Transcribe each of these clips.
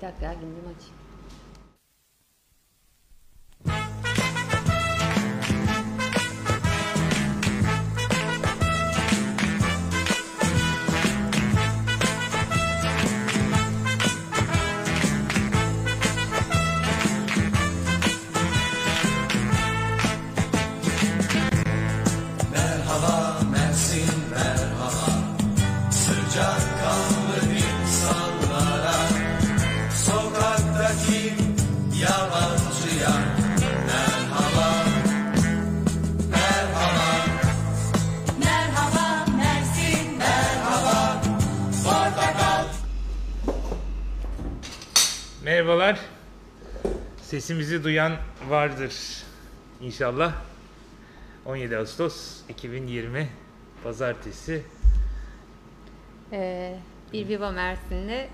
Bir dakika ya gündemi açayım. Merhaba Sesimizi duyan vardır inşallah. 17 Ağustos 2020 Pazartesi. Ee, bir Viva Mersin'le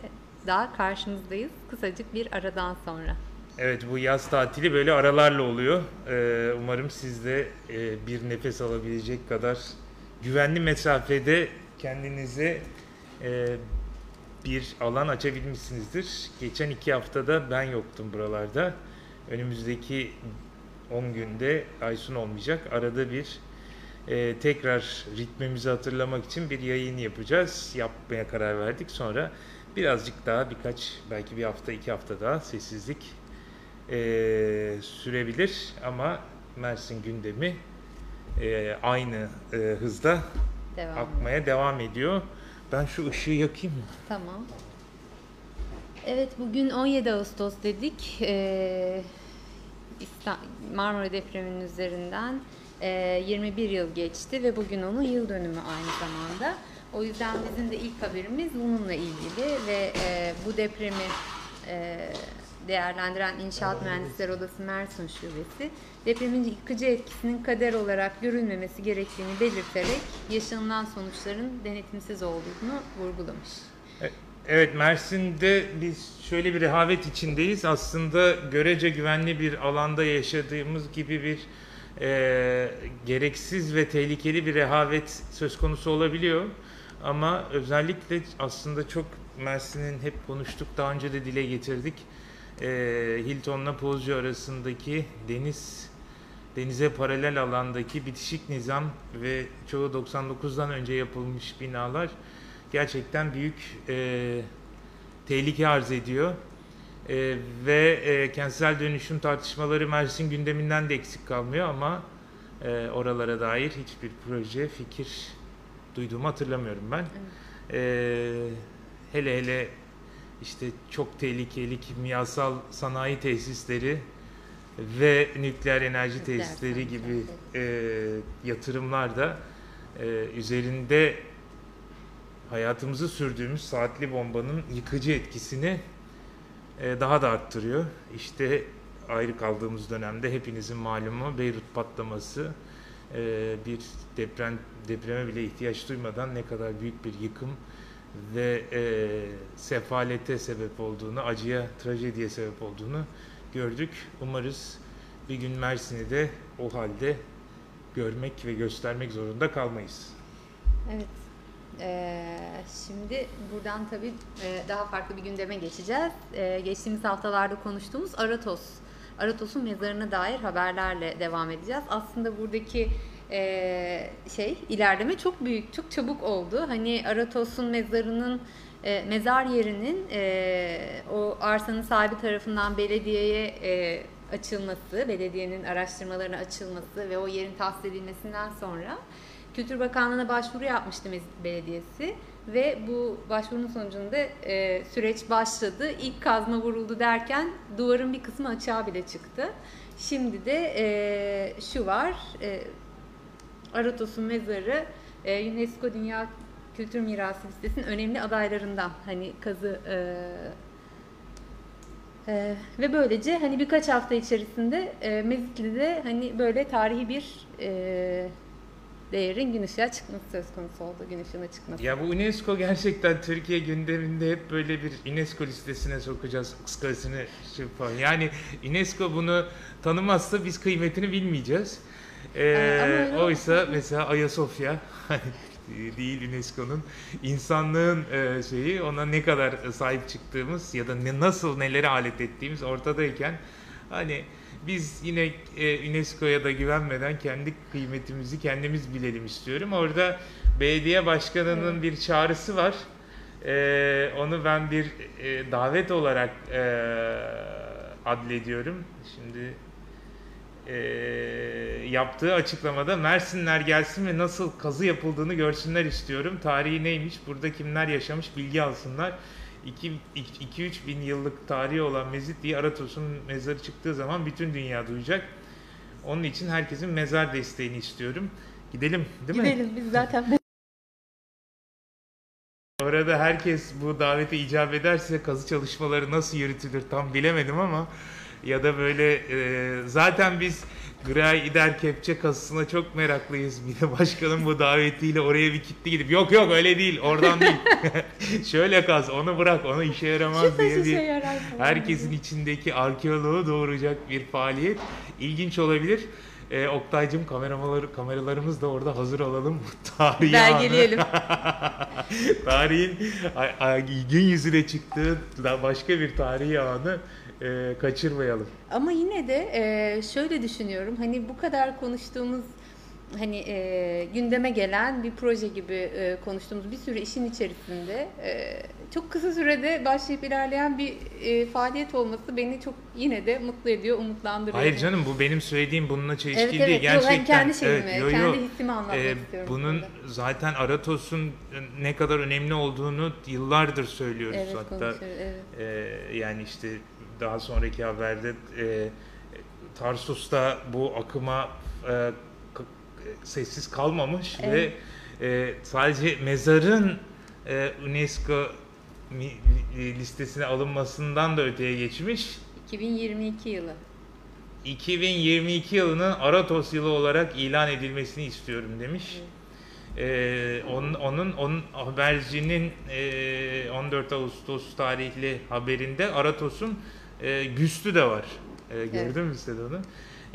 daha karşınızdayız. Kısacık bir aradan sonra. Evet bu yaz tatili böyle aralarla oluyor. Ee, umarım siz de e, bir nefes alabilecek kadar güvenli mesafede kendinize e, bir alan açabilmişsinizdir. Geçen iki haftada ben yoktum buralarda. Önümüzdeki 10 günde Aysun olmayacak. Arada bir e, tekrar ritmimizi hatırlamak için bir yayın yapacağız. Yapmaya karar verdik. Sonra birazcık daha birkaç belki bir hafta iki hafta daha sessizlik e, sürebilir ama Mersin gündemi e, aynı e, hızda Devam. akmaya devam ediyor. Ben şu ışığı yakayım mı? Tamam. Evet bugün 17 Ağustos dedik. Ee, Marmara depreminin üzerinden e, 21 yıl geçti ve bugün onun yıl dönümü aynı zamanda. O yüzden bizim de ilk haberimiz bununla ilgili ve e, bu depremi e, değerlendiren İnşaat Mühendisleri Odası Mersin Şubesi depremin yıkıcı etkisinin kader olarak görülmemesi gerektiğini belirterek yaşanılan sonuçların denetimsiz olduğunu vurgulamış. E- Evet Mersin'de biz şöyle bir rehavet içindeyiz. Aslında görece güvenli bir alanda yaşadığımız gibi bir e, gereksiz ve tehlikeli bir rehavet söz konusu olabiliyor. Ama özellikle aslında çok Mersin'in hep konuştuk daha önce de dile getirdik. E, Hilton'la Pozcu arasındaki deniz denize paralel alandaki bitişik nizam ve çoğu 99'dan önce yapılmış binalar gerçekten büyük e, tehlike arz ediyor. E, ve e, kentsel dönüşüm tartışmaları Mersin gündeminden de eksik kalmıyor ama e, oralara dair hiçbir proje, fikir duyduğumu hatırlamıyorum ben. E, hele hele işte çok tehlikeli kimyasal sanayi tesisleri ve nükleer enerji Nükleer tesisleri gibi e, yatırımlar da e, üzerinde hayatımızı sürdüğümüz saatli bombanın yıkıcı etkisini e, daha da arttırıyor. İşte ayrı kaldığımız dönemde hepinizin malumu Beyrut patlaması e, bir deprem depreme bile ihtiyaç duymadan ne kadar büyük bir yıkım ve e, sefalete sebep olduğunu, acıya, trajediye sebep olduğunu gördük. Umarız bir gün Mersin'i de o halde görmek ve göstermek zorunda kalmayız. Evet. Ee, şimdi buradan tabii e, daha farklı bir gündeme geçeceğiz. Ee, geçtiğimiz haftalarda konuştuğumuz Aratos, Aratos'un mezarına dair haberlerle devam edeceğiz. Aslında buradaki e, şey ilerleme çok büyük, çok çabuk oldu. Hani Aratos'un mezarının e, mezar yerinin e, o arsanın sahibi tarafından belediyeye e, açılması, belediyenin araştırmalarına açılması ve o yerin tahsis edilmesinden sonra Kültür Bakanlığı'na başvuru yapmıştı Mezit Belediyesi ve bu başvurunun sonucunda e, süreç başladı. İlk kazma vuruldu derken duvarın bir kısmı açığa bile çıktı. Şimdi de e, şu var, e, Aratos'un mezarı e, UNESCO Dünya Kültür Mirası listesinin önemli adaylarından. Hani kazı e, e, ve böylece hani birkaç hafta içerisinde e, Mezitli'de hani böyle tarihi bir e, değerin gün ışığa çıkması söz konusu oldu. Gün ışığına çıkması. Ya bu UNESCO gerçekten Türkiye gündeminde hep böyle bir UNESCO listesine sokacağız şey falan. Yani UNESCO bunu tanımazsa biz kıymetini bilmeyeceğiz. Ee, ama oysa mesela Ayasofya değil UNESCO'nun insanlığın e, şeyi ona ne kadar sahip çıktığımız ya da ne, nasıl nelere alet ettiğimiz ortadayken hani biz yine e, UNESCO'ya da güvenmeden kendi kıymetimizi kendimiz bilelim istiyorum. Orada belediye başkanının bir çağrısı var. E, onu ben bir e, davet olarak e, adlediyorum. Şimdi e, yaptığı açıklamada Mersinler gelsin ve nasıl kazı yapıldığını görsünler istiyorum. Tarihi neymiş, burada kimler yaşamış bilgi alsınlar. 2-3 bin yıllık tarihi olan Mezitli'yi Aratos'un mezarı çıktığı zaman bütün dünya duyacak. Onun için herkesin mezar desteğini istiyorum. Gidelim değil mi? Gidelim biz zaten Orada herkes bu davete icap ederse kazı çalışmaları nasıl yürütülür tam bilemedim ama ya da böyle e, zaten biz Gray İder Kepçe kazısına çok meraklıyız. Bir de başkanın bu davetiyle oraya bir kitli gidip yok yok öyle değil oradan değil. Şöyle kaz onu bırak onu işe yaramaz diye bir yarar falan. herkesin içindeki arkeoloğu doğuracak bir faaliyet. İlginç olabilir. E, Oktay'cım kameraları, kameralarımız da orada hazır olalım. Bu tarihi Belgeleyelim. Tarihin gün yüzüne çıktığı başka bir tarihi anı e, kaçırmayalım. Ama yine de e, şöyle düşünüyorum. Hani bu kadar konuştuğumuz hani e, gündeme gelen bir proje gibi e, konuştuğumuz bir sürü işin içerisinde e, çok kısa sürede başlayıp ilerleyen bir e, faaliyet olması beni çok yine de mutlu ediyor, umutlandırıyor. Hayır canım bu benim söylediğim bununla çelişkili Evet, değil. evet. Ben Gerçekten. kendi şeyimi, evet, yo, kendi yo. hissimi anlatmak Ee, istiyorum Bunun burada. zaten Aratos'un ne kadar önemli olduğunu yıllardır söylüyoruz. Evet, Hatta evet. e, yani işte daha sonraki haberde e, Tarsus'ta bu akıma e, k- sessiz kalmamış Evet. ve e, sadece mezarın e, UNESCO listesine alınmasından da öteye geçmiş. 2022 yılı. 2022 yılının Aratos yılı olarak ilan edilmesini istiyorum demiş. Ee, onun, onun, onun habercinin e, 14 Ağustos tarihli haberinde Aratos'un e, güstü de var. E, gördün mü sen onu?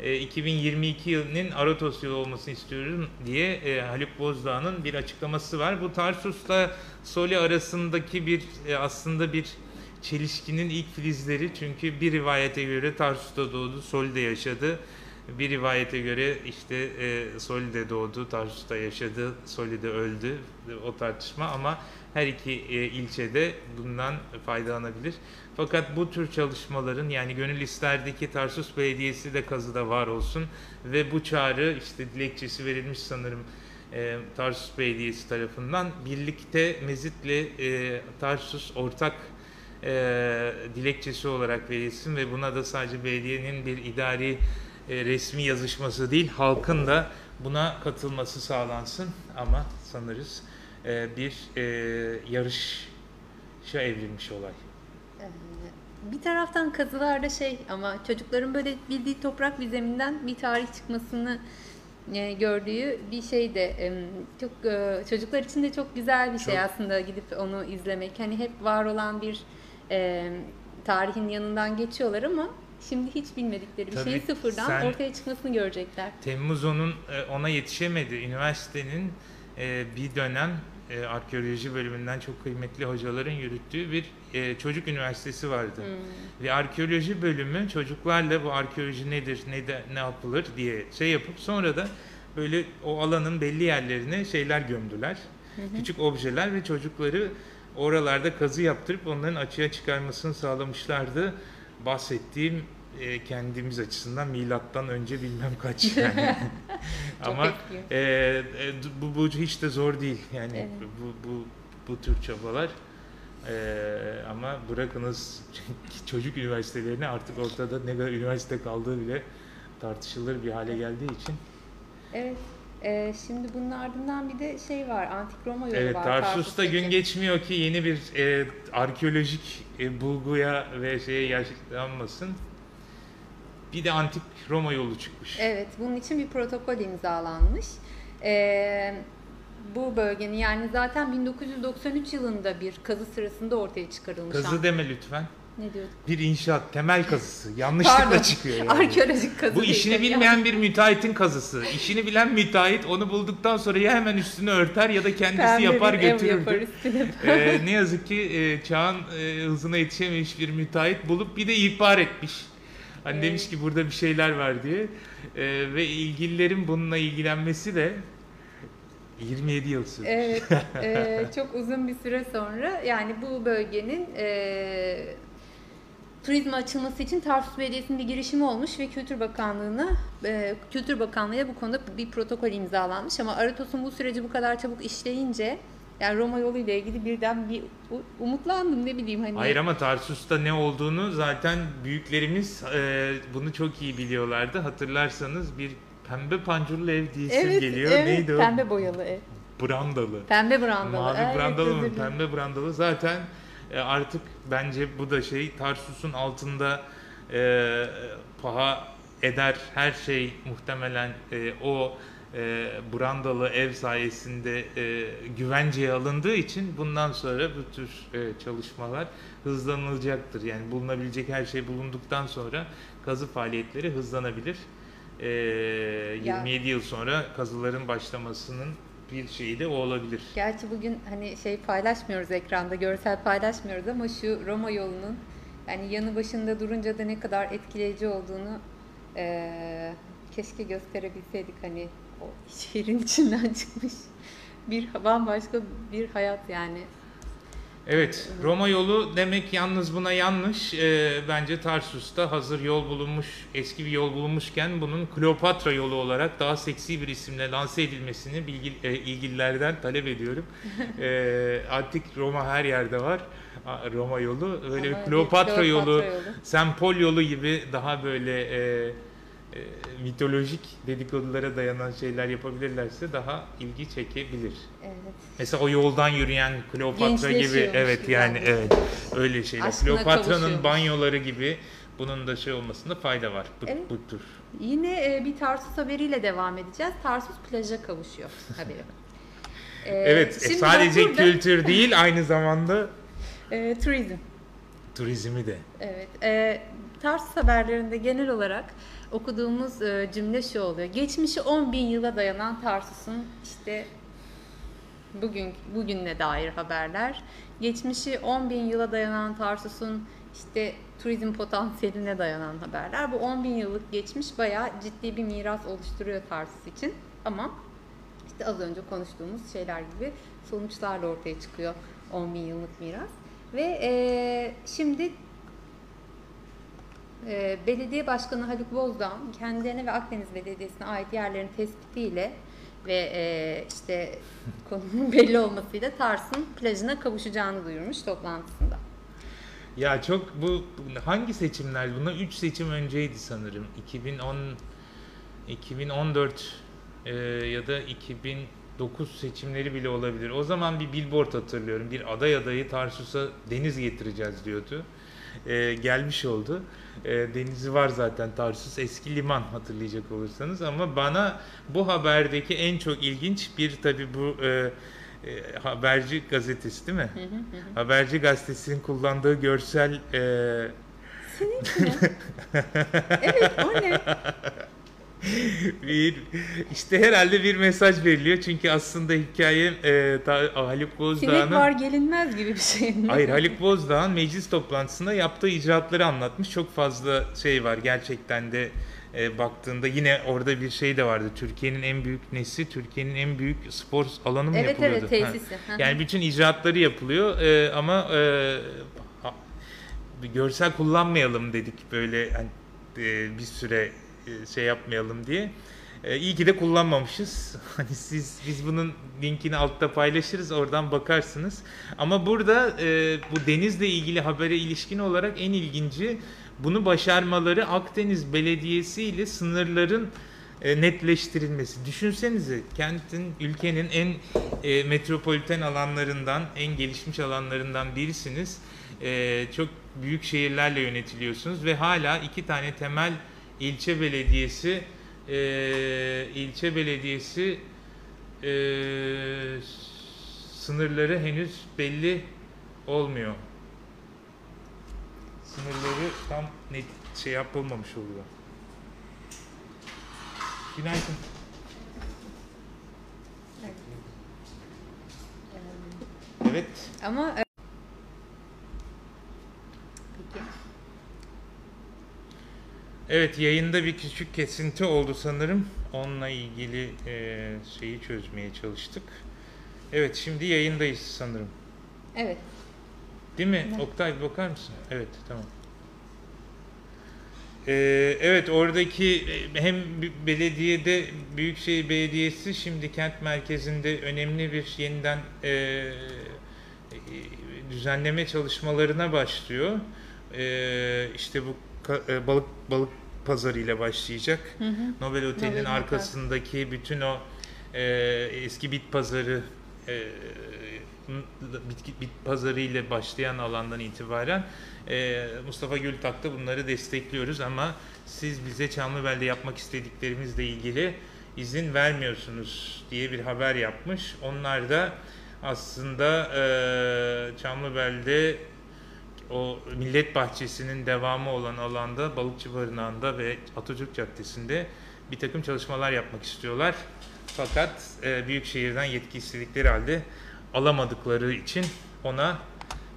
E, 2022 yılının Aratos yılı olmasını istiyorum diye e, Haluk Bozdağ'ın bir açıklaması var. Bu Tarsus'la Soli arasındaki bir e, aslında bir çelişkinin ilk filizleri çünkü bir rivayete göre Tarsus'ta doğdu, Soli'de yaşadı. Bir rivayete göre işte e, Soli'de doğdu, Tarsus'ta yaşadı, Soli'de öldü. O tartışma ama her iki e, ilçede bundan faydalanabilir. Fakat bu tür çalışmaların yani gönül isterdi ki Tarsus Belediyesi de kazıda var olsun ve bu çağrı işte dilekçesi verilmiş sanırım e, Tarsus Belediyesi tarafından birlikte Mezit'le e, Tarsus ortak e, dilekçesi olarak verilsin ve buna da sadece belediyenin bir idari e, resmi yazışması değil halkın da buna katılması sağlansın ama sanırız e, bir e, yarışa evrilmiş olay. Bir taraftan kazılarda şey ama çocukların böyle bildiği toprak bir zeminden bir tarih çıkmasını e, gördüğü bir şey de çok e, çocuklar için de çok güzel bir şey Çok. aslında gidip onu izlemek. Hani hep var olan bir e, tarihin yanından geçiyorlar ama şimdi hiç bilmedikleri bir Tabii şeyin sıfırdan sen- ortaya çıkmasını görecekler. Temmuz onun e, ona yetişemedi. Üniversitenin e, bir dönem e, arkeoloji bölümünden çok kıymetli hocaların yürüttüğü bir e, çocuk üniversitesi vardı. Hmm. Ve arkeoloji bölümü çocuklarla bu arkeoloji nedir, ne de ne yapılır diye şey yapıp sonra da böyle o alanın belli yerlerine şeyler gömdüler. Küçük objeler ve çocukları oralarda kazı yaptırıp onların açığa çıkarmasını sağlamışlardı. Bahsettiğim e, kendimiz açısından milattan önce bilmem kaç yani. Ama e, e, bu, bu hiç de zor değil yani Evet. bu, bu bu tür çabalar. Ee, ama bırakınız çocuk üniversitelerine artık ortada ne kadar üniversite kaldığı bile tartışılır bir hale geldiği için. Evet. E, şimdi bunun ardından bir de şey var. Antik Roma yolu Evet var. Tarsus'ta Tarsus'taki. gün geçmiyor ki yeni bir e, arkeolojik e, bulguya ve şeye yaşanmasın. Bir de antik Roma yolu çıkmış. Evet, bunun için bir protokol imzalanmış. Ee, bu bölgenin yani zaten 1993 yılında bir kazı sırasında ortaya çıkarılmış. Kazı deme lütfen. Ne diyorduk? Bir inşaat temel kazısı. Yanlışlıkla Pardon. çıkıyor yani. Arkeolojik kazı Bu değil. işini bilmeyen bir müteahhitin kazısı. İşini bilen müteahhit onu bulduktan sonra ya hemen üstünü örter ya da kendisi Pembe yapar bir ev yapar götürürdü. üstüne. Ee, ne yazık ki e, çağın e, hızına yetişememiş bir müteahhit bulup bir de ihbar etmiş. Hani Evet. demiş ki burada bir şeyler var diye. Ee, ve ilgililerin bununla ilgilenmesi de 27 yıl sürdü. Evet, e, çok uzun bir süre sonra yani bu bölgenin e, turizme açılması için Tarsus Belediyesi'nin bir girişimi olmuş ve Kültür Bakanlığı'na e, Kültür Bakanlığı'ya bu konuda bir protokol imzalanmış ama Aratos'un bu süreci bu kadar çabuk işleyince yani Roma yolu ile ilgili birden bir umutlandım ne bileyim hani. Hayır ama Tarsus'ta ne olduğunu zaten büyüklerimiz e, bunu çok iyi biliyorlardı. Hatırlarsanız bir pembe pancurlu ev diyesim evet, geliyor. evet, Neydi o? pembe boyalı ev. Brandalı. Pembe brandalı. Mavi Evet, brandalı mı? Pembe brandalı. Zaten e, artık bence bu da şey Tarsus'un altında e, paha eder her şey muhtemelen e, o e, brandalı ev sayesinde e, güvenceye alındığı için bundan sonra bu tür e, çalışmalar hızlanılacaktır. Yani bulunabilecek her şey bulunduktan sonra kazı faaliyetleri hızlanabilir. E, 27 yıl sonra kazıların başlamasının bir şeyi de o olabilir. Gerçi bugün hani şey paylaşmıyoruz ekranda, görsel paylaşmıyoruz ama şu Roma yolunun yani yanı başında durunca da ne kadar etkileyici olduğunu eee, keşke gösterebilseydik hani o şehrin içinden çıkmış bir bambaşka bir hayat yani. Evet, Roma yolu demek yalnız buna yanlış. Ee, bence Tarsus'ta hazır yol bulunmuş, eski bir yol bulunmuşken bunun Kleopatra yolu olarak daha seksi bir isimle lanse edilmesini bilgi, e, ilgililerden talep ediyorum. Ee, antik Roma her yerde var. Roma yolu. Böyle Ama Kleopatra, Kleopatra yolu, yolu. Sempol yolu gibi daha böyle e, e, mitolojik dedikodulara dayanan şeyler yapabilirlerse daha ilgi çekebilir. Evet. Mesela o yoldan yürüyen Kleopatra gibi evet yani yani. evet öyle şeyler. Aşkına Kleopatra'nın banyoları gibi bunun da şey olmasında fayda var bu, Evet. bu tür. Yine e, bir Tarsus haberiyle devam edeceğiz. Tarsus plaja kavuşuyor haberi. Ee, Evet e, sadece burada, kültür değil aynı zamanda e, turizm. turizmi de. Evet. E, Tarsus haberlerinde genel olarak okuduğumuz e, cümle şu oluyor. Geçmişi 10 bin yıla dayanan Tarsus'un işte bugün bugünle dair haberler. Geçmişi 10 bin yıla dayanan Tarsus'un işte turizm potansiyeline dayanan haberler. Bu 10 bin yıllık geçmiş bayağı ciddi bir miras oluşturuyor Tarsus için. Ama işte az önce konuştuğumuz şeyler gibi sonuçlarla ortaya çıkıyor 10 bin yıllık miras. Ve e, şimdi e, Belediye Başkanı Haluk Bozdağ kendilerine ve Akdeniz Belediyesi'ne ait yerlerin tespitiyle ve e, işte konunun belli olmasıyla Tars'ın plajına kavuşacağını duyurmuş toplantısında. Ya çok bu hangi seçimler? Bunlar 3 seçim önceydi sanırım. 2010 2014 e, ya da 2009 seçimleri bile olabilir. O zaman bir billboard hatırlıyorum. Bir aday adayı Tarsus'a deniz getireceğiz diyordu. E, gelmiş oldu. E, denizi var zaten Tarsus eski liman hatırlayacak olursanız ama bana bu haberdeki en çok ilginç bir tabi bu e, e, haberci gazetesi değil mi? Haberci gazetesinin kullandığı görsel e, Evet o ne? bir işte herhalde bir mesaj veriliyor çünkü aslında hikaye e, ta, Haluk Bozdağ'ın var gelinmez gibi bir şey mi? Hayır Haluk Bozdağ'ın meclis toplantısında yaptığı icraatları anlatmış. Çok fazla şey var gerçekten de e, baktığında yine orada bir şey de vardı. Türkiye'nin en büyük nesi, Türkiye'nin en büyük spor alanı mı Evet yapılıyordu? evet Ha. tesisi. Hı. Yani bütün icraatları yapılıyor e, ama e, ha- görsel kullanmayalım dedik böyle hani, e, bir süre şey yapmayalım diye. E, iyi ki de kullanmamışız. Hani siz biz bunun linkini altta paylaşırız oradan bakarsınız. Ama burada e, bu denizle ilgili habere ilişkin olarak en ilginci bunu başarmaları Akdeniz Belediyesi ile sınırların e, netleştirilmesi. Düşünsenize kentin, ülkenin en e, metropoliten alanlarından, en gelişmiş alanlarından birisiniz. E, çok büyük şehirlerle yönetiliyorsunuz ve hala iki tane temel ilçe belediyesi e, ilçe belediyesi e, sınırları henüz belli olmuyor. sınırları tam net şey yapılmamış oluyor. Günaydın. Evet. Ama e, Peki. Evet yayında bir küçük kesinti oldu sanırım. Onunla ilgili e, şeyi çözmeye çalıştık. Evet şimdi yayındayız sanırım. Evet. Değil mi? Evet. Oktay bir bakar mısın? Evet tamam. Ee, evet oradaki e, hem belediyede Büyükşehir Belediyesi şimdi kent merkezinde önemli bir yeniden e, e, düzenleme çalışmalarına başlıyor. E, işte bu e, balık balık pazarı ile başlayacak. Hı hı. Nobel Otel'in Nobel Otel. arkasındaki bütün o e, eski bit pazarı e, bit, bit pazarı ile başlayan alandan itibaren e, Mustafa Gültak'ta bunları destekliyoruz ama siz bize Çamlıbel'de yapmak istediklerimizle ilgili izin vermiyorsunuz diye bir haber yapmış. Onlar da aslında e, Çamlıbel'de o Millet Bahçesi'nin devamı olan alanda Balıkçı Barınağı'nda ve Atatürk Caddesi'nde bir takım çalışmalar yapmak istiyorlar. Fakat e, Büyükşehir'den yetki istedikleri halde alamadıkları için ona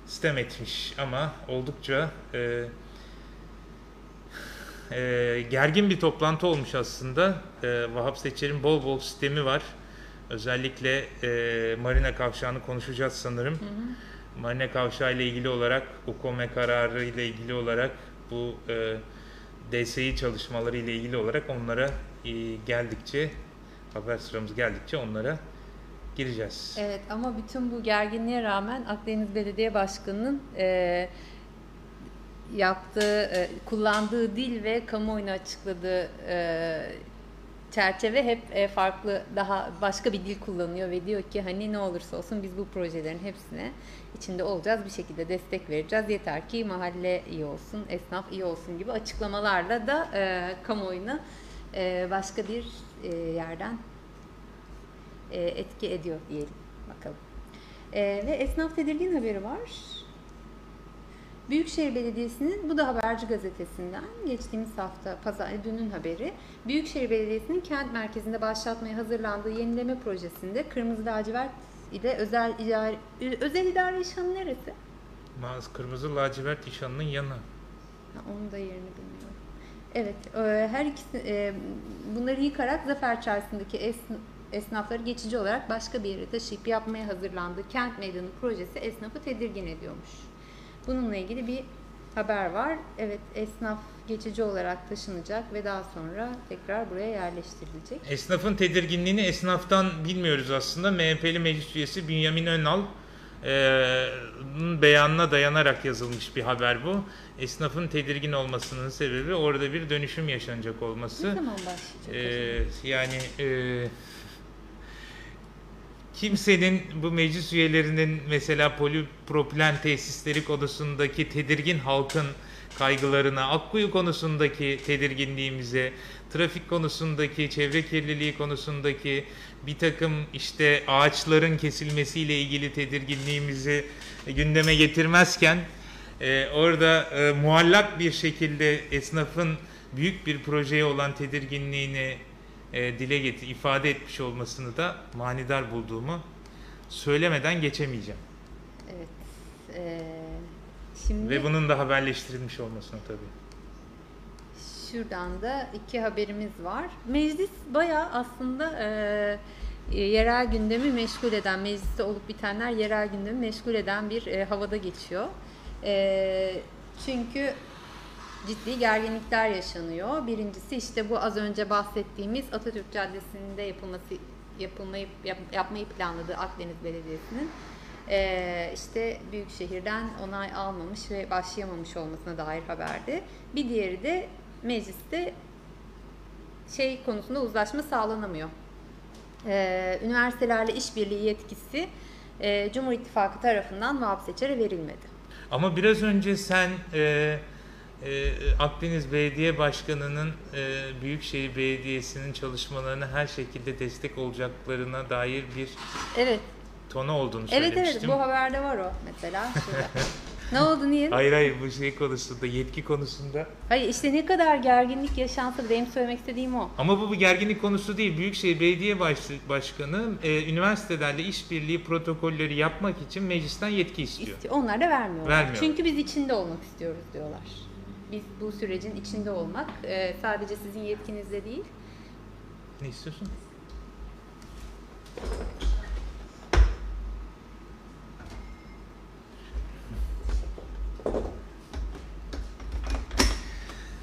sistem etmiş ama oldukça e, e, gergin bir toplantı olmuş aslında. E, Vahap Seçer'in bol bol sistemi var. Özellikle e, Marina Kavşağı'nı konuşacağız sanırım. Marina Kavşağı ile ilgili olarak, UKOME kararı ile ilgili olarak bu e, DSİ çalışmaları ile ilgili olarak onlara e, geldikçe, haber sıramız geldikçe onlara gireceğiz. Evet ama bütün bu gerginliğe rağmen Akdeniz Belediye Başkanı'nın e, yaptığı, e, kullandığı dil ve kamuoyuna açıkladığı e, çerçeve hep e, farklı, daha başka bir dil kullanıyor ve diyor ki hani ne olursa olsun biz bu projelerin hepsine içinde olacağız, bir şekilde destek vereceğiz. Yeter ki mahalle iyi olsun, esnaf iyi olsun gibi açıklamalarla da e, kamuoyuna e, başka bir e, yerden e, etki ediyor diyelim. Bakalım. E, ve esnaf tedirgin haberi var. Büyükşehir Belediyesi'nin, bu da Haberci Gazetesi'nden geçtiğimiz hafta, pazar, dünün haberi. Büyükşehir Belediyesi'nin kent merkezinde başlatmaya hazırlandığı yenileme projesinde Kırmızı Lacivert ile özel idare, özel idare işhanı neresi? Maz kırmızı lacivert nişanının yanı. Ha, onun da yerini bilmiyorum. Evet, e, her ikisi e, bunları yıkarak Zafer Çarşısı'ndaki esn- esnafları geçici olarak başka bir yere taşıyıp yapmaya hazırlandığı kent meydanı projesi esnafı tedirgin ediyormuş. Bununla ilgili bir haber var. Evet, esnaf geçici olarak taşınacak ve daha sonra tekrar buraya yerleştirilecek. Esnafın tedirginliğini esnaftan bilmiyoruz aslında. MHP'li meclis üyesi Bünyamin Önal e, beyanına dayanarak yazılmış bir haber bu. Esnafın tedirgin olmasının sebebi orada bir dönüşüm yaşanacak Ne olması. zaman başlayacak? Acaba? yani e, kimsenin bu meclis üyelerinin mesela polipropilen tesisleri konusundaki tedirgin halkın kaygılarına, Akkuyu konusundaki tedirginliğimize, trafik konusundaki, çevre kirliliği konusundaki bir takım işte ağaçların kesilmesiyle ilgili tedirginliğimizi gündeme getirmezken e, orada e, muallak bir şekilde esnafın büyük bir projeye olan tedirginliğini e, dile getir, ifade etmiş olmasını da manidar bulduğumu söylemeden geçemeyeceğim. Evet. Ee, şimdi Ve bunun da haberleştirilmiş olmasına tabii. Şuradan da iki haberimiz var. Meclis bayağı aslında e, yerel gündemi meşgul eden, mecliste olup bitenler yerel gündemi meşgul eden bir e, havada geçiyor. E, çünkü ciddi gerginlikler yaşanıyor. Birincisi işte bu az önce bahsettiğimiz Atatürk Caddesi'nde yapılması yapılmayı yap- yapmayı planladığı Akdeniz Belediyesi'nin e, işte Büyükşehir'den onay almamış ve başlayamamış olmasına dair haberdi. Bir diğeri de mecliste şey konusunda uzlaşma sağlanamıyor. E, üniversitelerle işbirliği yetkisi e, Cumhur İttifakı tarafından Vahap Seçer'e verilmedi. Ama biraz önce sen e, e, Akdeniz Belediye Başkanı'nın e, Büyükşehir Belediyesi'nin çalışmalarına her şekilde destek olacaklarına dair bir Evet, tonu olduğunu evet söylemiştim. evet bu haberde var o mesela. Ne oldu niye? Hayır hayır bu şey konusunda, yetki konusunda. Hayır işte ne kadar gerginlik yaşansa benim söylemek istediğim o. Ama bu bir gerginlik konusu değil. Büyükşehir Belediye Baş- Başkanı e, üniversitelerle işbirliği protokolleri yapmak için meclisten yetki istiyor. İsti- Onlar da vermiyorlar. Vermiyor. Çünkü biz içinde olmak istiyoruz diyorlar. Biz bu sürecin içinde olmak e, sadece sizin yetkinizde değil. Ne istiyorsun?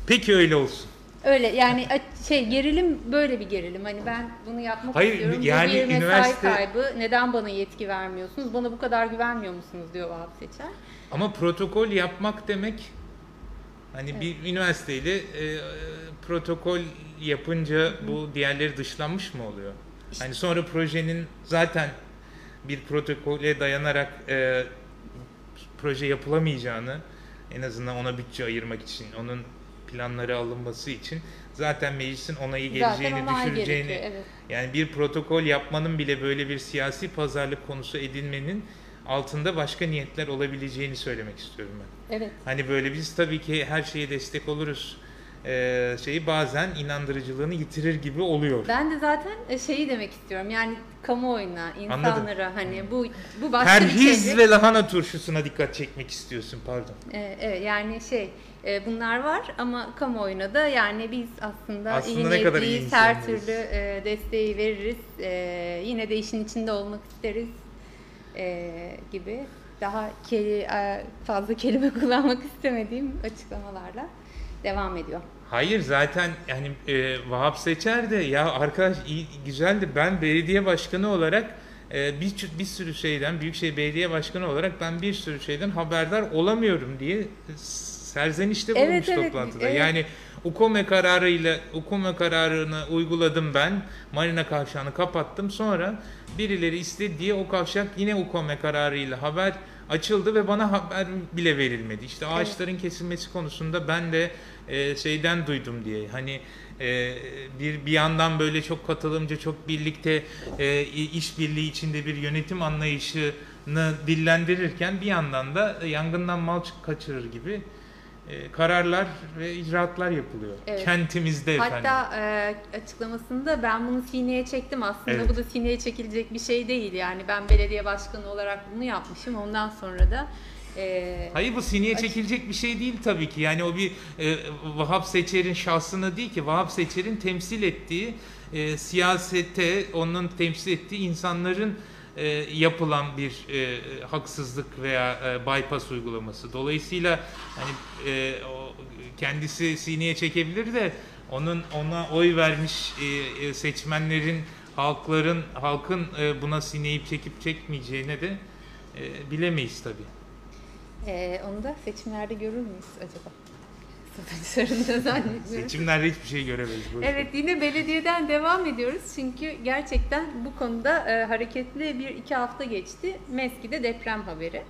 Peki öyle olsun. Öyle yani şey gerilim böyle bir gerilim. Hani ben bunu yapmak Hayır, istiyorum. yani bu bir üniversite- kaybı. Neden bana yetki vermiyorsunuz? Bana bu kadar güvenmiyor musunuz diyor Vahap Seçer. Ama protokol yapmak demek hani bir üniversiteyle e, protokol yapınca bu diğerleri dışlanmış mı oluyor? Hani sonra projenin zaten bir protokole dayanarak e, proje yapılamayacağını en azından ona bütçe ayırmak için onun planları alınması için zaten meclisin onayı geleceğini onay düşüreceğini evet. yani bir protokol yapmanın bile böyle bir siyasi pazarlık konusu edinmenin altında başka niyetler olabileceğini söylemek istiyorum ben. Evet. Hani böyle biz tabii ki her şeye destek oluruz ee, şeyi bazen inandırıcılığını yitirir gibi oluyor. Ben de zaten e, şeyi demek istiyorum. Yani kamuoyuna, insanlara hani bu bu başka bir Perhiz çevre. ve lahana turşusuna dikkat çekmek istiyorsun pardon. Ee, evet yani şey e, bunlar var ama kamuoyuna da yani biz aslında, Aslında iyi ne kadar iyi niyetliyiz, her türlü e, desteği veririz. E, yine de işin içinde olmak isteriz e, gibi daha keli, e, fazla kelime kullanmak istemediğim açıklamalarla devam ediyor. Hayır zaten yani e, Vahap Seçer de ya arkadaş iyi, güzeldi ben belediye başkanı olarak e, bir, bir sürü şeyden Büyükşehir Belediye Başkanı olarak ben bir sürü şeyden haberdar olamıyorum diye serzenişte Evet, bulunmuş evet, toplantıda. evet. Yani UKOME kararıyla UKOME kararını uyguladım ben. Marina kavşağını kapattım. Sonra birileri istedi diye o kavşak yine UKOME kararıyla haber açıldı ve bana haber bile verilmedi. İşte ağaçların kesilmesi konusunda ben de e, şeyden duydum diye. Hani e, bir bir yandan böyle çok katılımcı, çok birlikte e, işbirliği içinde bir yönetim anlayışını dillendirirken bir yandan da yangından mal kaçırır gibi e, kararlar ve icraatlar yapılıyor. Evet. Kentimizde efendim. Hatta e, açıklamasında ben bunu sineye çektim aslında Evet. bu da sineye çekilecek bir şey değil yani ben belediye başkanı olarak bunu yapmışım ondan sonra da e, Hayır bu sineye çekilecek bir şey değil tabii ki. Yani o bir e, Vahap Seçer'in şahsına değil ki. Vahap Seçer'in temsil ettiği e, siyasete, onun temsil ettiği insanların e, yapılan bir e, haksızlık veya e, bypass uygulaması. Dolayısıyla hani e, o, kendisi sineye çekebilir de onun ona oy vermiş e, e, seçmenlerin, halkların, halkın e, buna sineyip çekip çekmeyeceğine de e, bilemeyiz tabii. e, onu da seçimlerde görür müyüz acaba? Sonuçlarında zannediyorum. Seçimlerde hiçbir şey göremeyiz. ver. Evet yine belediyeden devam ediyoruz çünkü gerçekten bu konuda e, hareketli bir iki hafta geçti. MESKİ'de deprem haberi.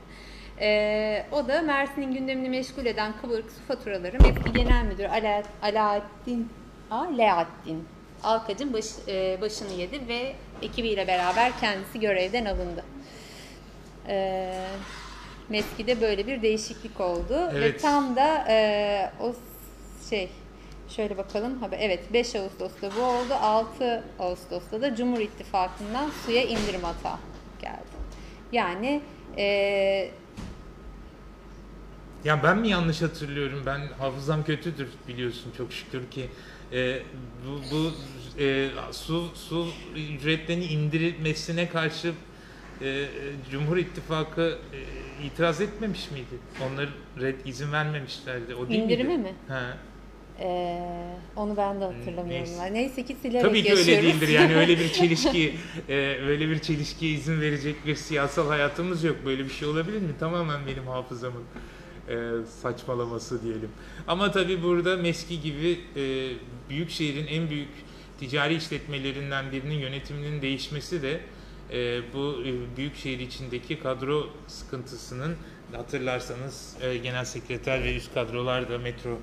E, o da Mersin'in gündemini meşgul eden kabarık su faturaları MESKİ Genel Müdürü Ala, Alaaddin Alaaddin Alkac'ın baş, e, başını yedi ve ekibiyle beraber kendisi görevden alındı. E, MESKİ'de böyle bir değişiklik oldu ve Evet. tam da e, o şey şöyle bakalım haber evet 5 Ağustos'ta bu oldu 6 Ağustos'ta da Cumhur İttifakı'ndan suya indirim hata geldi. Yani e, Ya ben mi yanlış hatırlıyorum? Ben hafızam kötüdür biliyorsun çok şükür ki. Ee, bu bu e, su su ücretlerinin indirilmesine karşı e, Cumhur İttifakı e, itiraz etmemiş miydi? Onlar red izin vermemişlerdi. O değil İndirime miydi? mi? Ha. e, onu ben de hatırlamıyorum. Neyse. Neyse, ki silerek Tabii ki öyle yaşıyoruz. değildir. Yani öyle bir çelişki, e, öyle bir çelişkiye izin verecek bir siyasal hayatımız yok. Böyle bir şey olabilir mi? Tamamen benim hafızamın e, saçmalaması diyelim. Ama tabii burada Meski gibi e, büyük şehrin en büyük ticari işletmelerinden birinin yönetiminin değişmesi de e, bu e, büyük şehir içindeki kadro sıkıntısının hatırlarsanız e, genel sekreter ve üst kadrolar da metro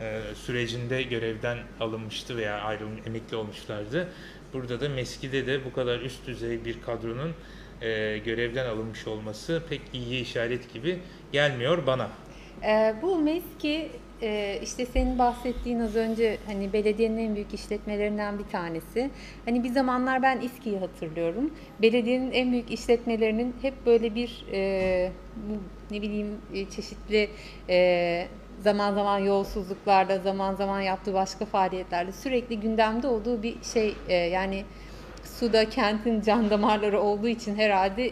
e, sürecinde görevden alınmıştı veya ayrılmış, emekli olmuşlardı. Burada da Meski'de de bu kadar üst düzey bir kadronun e, görevden alınmış olması pek iyi işaret gibi gelmiyor bana. Ee, bu MESKİ e, işte senin bahsettiğin az önce hani belediyenin en büyük işletmelerinden bir tanesi. Hani bir zamanlar ben İSKİ'yi hatırlıyorum. Belediyenin en büyük işletmelerinin hep böyle bir e, ne bileyim e, çeşitli e, zaman zaman yolsuzluklarda, zaman zaman yaptığı başka faaliyetlerde sürekli gündemde olduğu bir şey. E, yani suda kentin can damarları olduğu için herhalde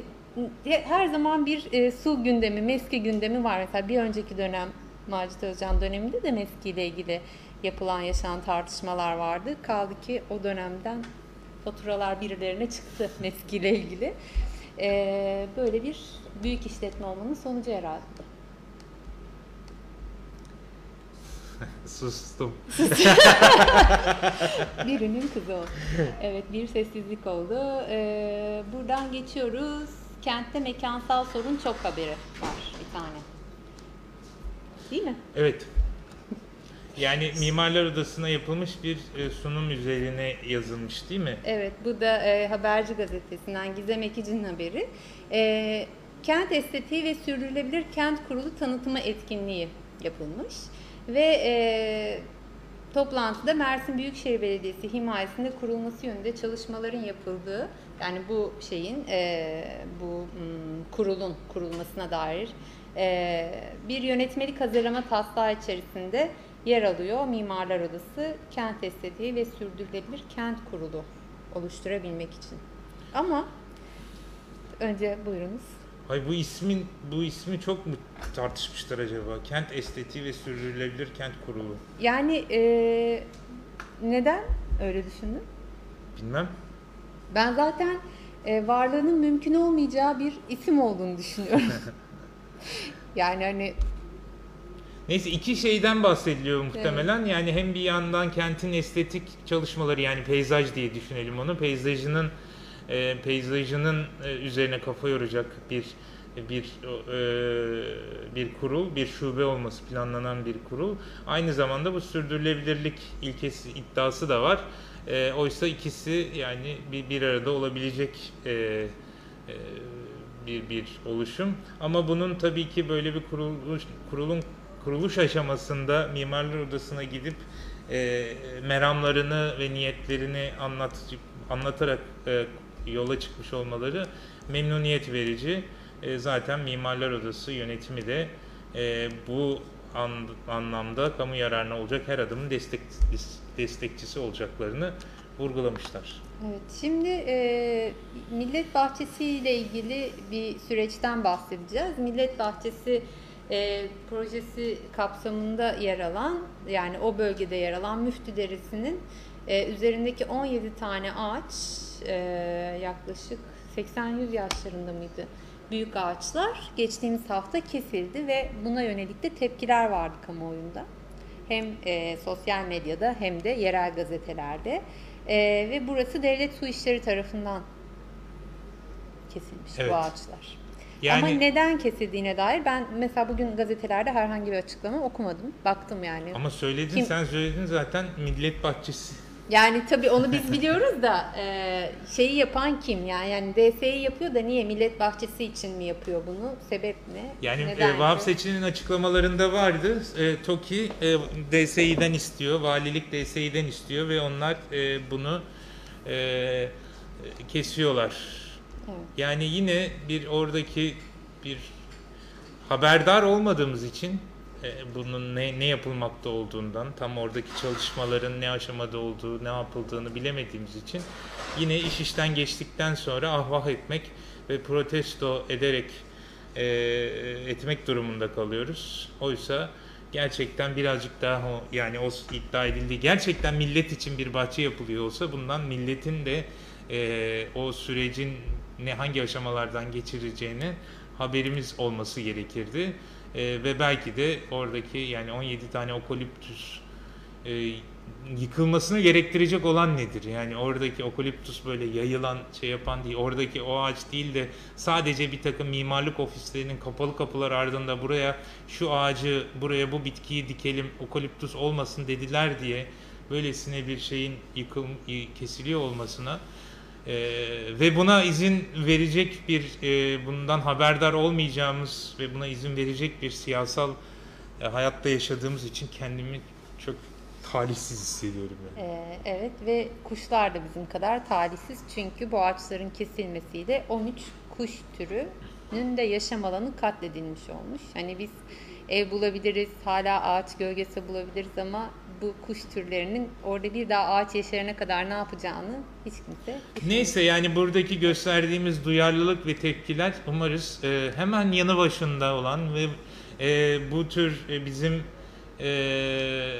her zaman bir e, su gündemi, meski gündemi var. Mesela bir önceki dönem Macit Özcan döneminde de meski ile ilgili yapılan yaşanan tartışmalar vardı. Kaldı ki o dönemden faturalar birilerine çıktı meski ile ilgili. E, böyle bir büyük işletme olmanın sonucu herhalde. Sustum. Birinin kızı o. Evet bir sessizlik oldu. Ee, buradan geçiyoruz. Kentte mekansal sorun çok haberi var bir tane. Değil mi? Evet. Yani Mimarlar Odası'na yapılmış bir e, sunum üzerine yazılmış değil mi? Evet bu da e, Haberci Gazetesi'nden Gizem Ekici'nin haberi. E, kent estetiği ve sürdürülebilir kent kurulu tanıtımı etkinliği yapılmış. Ve e, toplantıda Mersin Büyükşehir Belediyesi himayesinde kurulması yönünde çalışmaların yapıldığı yani bu şeyin e, bu hmm, kurulun kurulmasına dair bir yönetmelik hazırlama taslağı içerisinde yer alıyor. Mimarlar Odası Kent Estetiği ve Sürdürülebilir Kent Kurulu oluşturabilmek için. Ama önce buyurunuz. Ay bu ismin bu ismi çok mu tartışmışlar acaba? Kent Estetiği ve Sürdürülebilir Kent Kurulu. Yani e, neden öyle düşündün? Bilmem. Ben zaten e, varlığının mümkün olmayacağı bir isim olduğunu düşünüyorum. yani hani Neyse iki şeyden bahsediliyor muhtemelen. Yani hem bir yandan kentin estetik çalışmaları yani peyzaj diye düşünelim onu. Peyzajının e, peyzajının e, üzerine kafa yoracak bir bir e, bir kurul, bir şube olması planlanan bir kurul. Aynı zamanda bu sürdürülebilirlik ilkesi iddiası da var. E, oysa ikisi yani bir, bir arada olabilecek e, e, bir bir oluşum. Ama bunun tabii ki böyle bir kuruluş kurulun kuruluş aşamasında Mimarlar Odası'na gidip e, meramlarını ve niyetlerini anlat, anlatarak e, yola çıkmış olmaları memnuniyet verici. E, zaten Mimarlar Odası yönetimi de e, bu an, anlamda kamu yararına olacak her adımın destek, destekçisi olacaklarını vurgulamışlar. Evet, şimdi e, Millet Bahçesi ile ilgili bir süreçten bahsedeceğiz. Millet Bahçesi e, projesi kapsamında yer alan, yani o bölgede yer alan Müftü Deresi'nin e, üzerindeki 17 tane ağaç, e, yaklaşık 80-100 yaşlarında mıydı? Büyük ağaçlar geçtiğimiz hafta kesildi ve buna yönelik de tepkiler vardı kamuoyunda. Hem e, sosyal medyada hem de yerel gazetelerde. E, ve burası devlet su işleri tarafından kesilmiş Evet. bu ağaçlar. Yani Ama neden kesildiğine dair ben mesela bugün gazetelerde herhangi bir açıklama okumadım. Baktım yani. ama söyledin Kim- sen söyledin zaten Millet Bahçesi. Yani tabii onu biz biliyoruz da e, şeyi yapan kim? Yani, yani DS'yi yapıyor da niye? Millet Bahçesi için mi yapıyor bunu? Sebep ne? Yani Neden e, Vahap? Seçin'in açıklamalarında vardı. E, TOKİ e, DSİ'den istiyor, valilik DSİ'den istiyor ve onlar e, bunu e, kesiyorlar. Evet. Yani yine bir oradaki bir haberdar olmadığımız için e, bunun ne, ne yapılmakta olduğundan, tam oradaki çalışmaların ne aşamada olduğu, ne yapıldığını bilemediğimiz için yine iş işten geçtikten sonra ahvah etmek ve protesto ederek e, etmek durumunda kalıyoruz. Oysa gerçekten birazcık daha yani o iddia edildiği gerçekten millet için bir bahçe yapılıyor olsa bundan milletin de e, o sürecin ne hangi aşamalardan geçireceğini haberimiz olması gerekirdi. E, ve belki de oradaki yani 17 tane okoliptüs e, yıkılmasını gerektirecek olan nedir? Yani oradaki okoliptüs böyle yayılan şey yapan değil. Oradaki o ağaç değil de sadece bir takım mimarlık ofislerinin kapalı kapılar ardında buraya şu ağacı, buraya bu bitkiyi dikelim, okoliptüs olmasın dediler diye böylesine bir şeyin yıkıl, kesiliyor olmasına E, ve buna izin verecek bir, e, bundan haberdar olmayacağımız ve buna izin verecek bir siyasal e, hayatta yaşadığımız için kendimi çok talihsiz hissediyorum. Yani. Ee, evet ve kuşlar da bizim kadar talihsiz çünkü bu ağaçların kesilmesiyle 13 kuş türünün de yaşam alanı katledilmiş olmuş. Hani biz ev bulabiliriz, hala ağaç gölgesi bulabiliriz ama bu kuş türlerinin orada bir daha ağaç yeşerene kadar ne yapacağını hiç kimse Neyse yani buradaki gösterdiğimiz duyarlılık ve tepkiler umarız e, hemen yanı başında olan ve e, bu tür e, bizim e, e,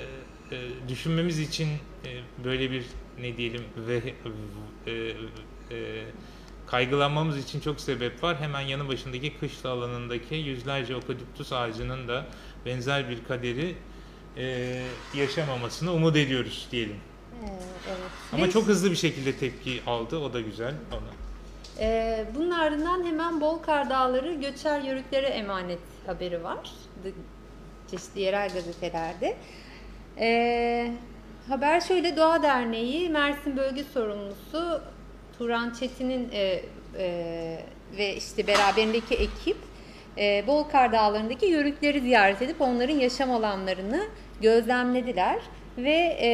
düşünmemiz için e, böyle bir ne diyelim ve e, e, kaygılanmamız için çok sebep var. Hemen yanı başındaki kışla alanındaki yüzlerce okaliptüs ağacının da benzer bir kaderi e, yaşamamasını umut ediyoruz diyelim. Ee, evet. Ama Ve- çok hızlı bir şekilde tepki aldı. O da güzel. Ona. Ee, bunun ardından hemen Bolkar Dağları göçer yörüklere emanet haberi var. Çeşitli yerel gazetelerde. Ee, haber şöyle Doğa Derneği Mersin Bölge Sorumlusu Turan Çetin'in e, e, ve işte beraberindeki ekip e, Bolkar Dağları'ndaki yörükleri ziyaret edip onların yaşam alanlarını gözlemlediler ve e,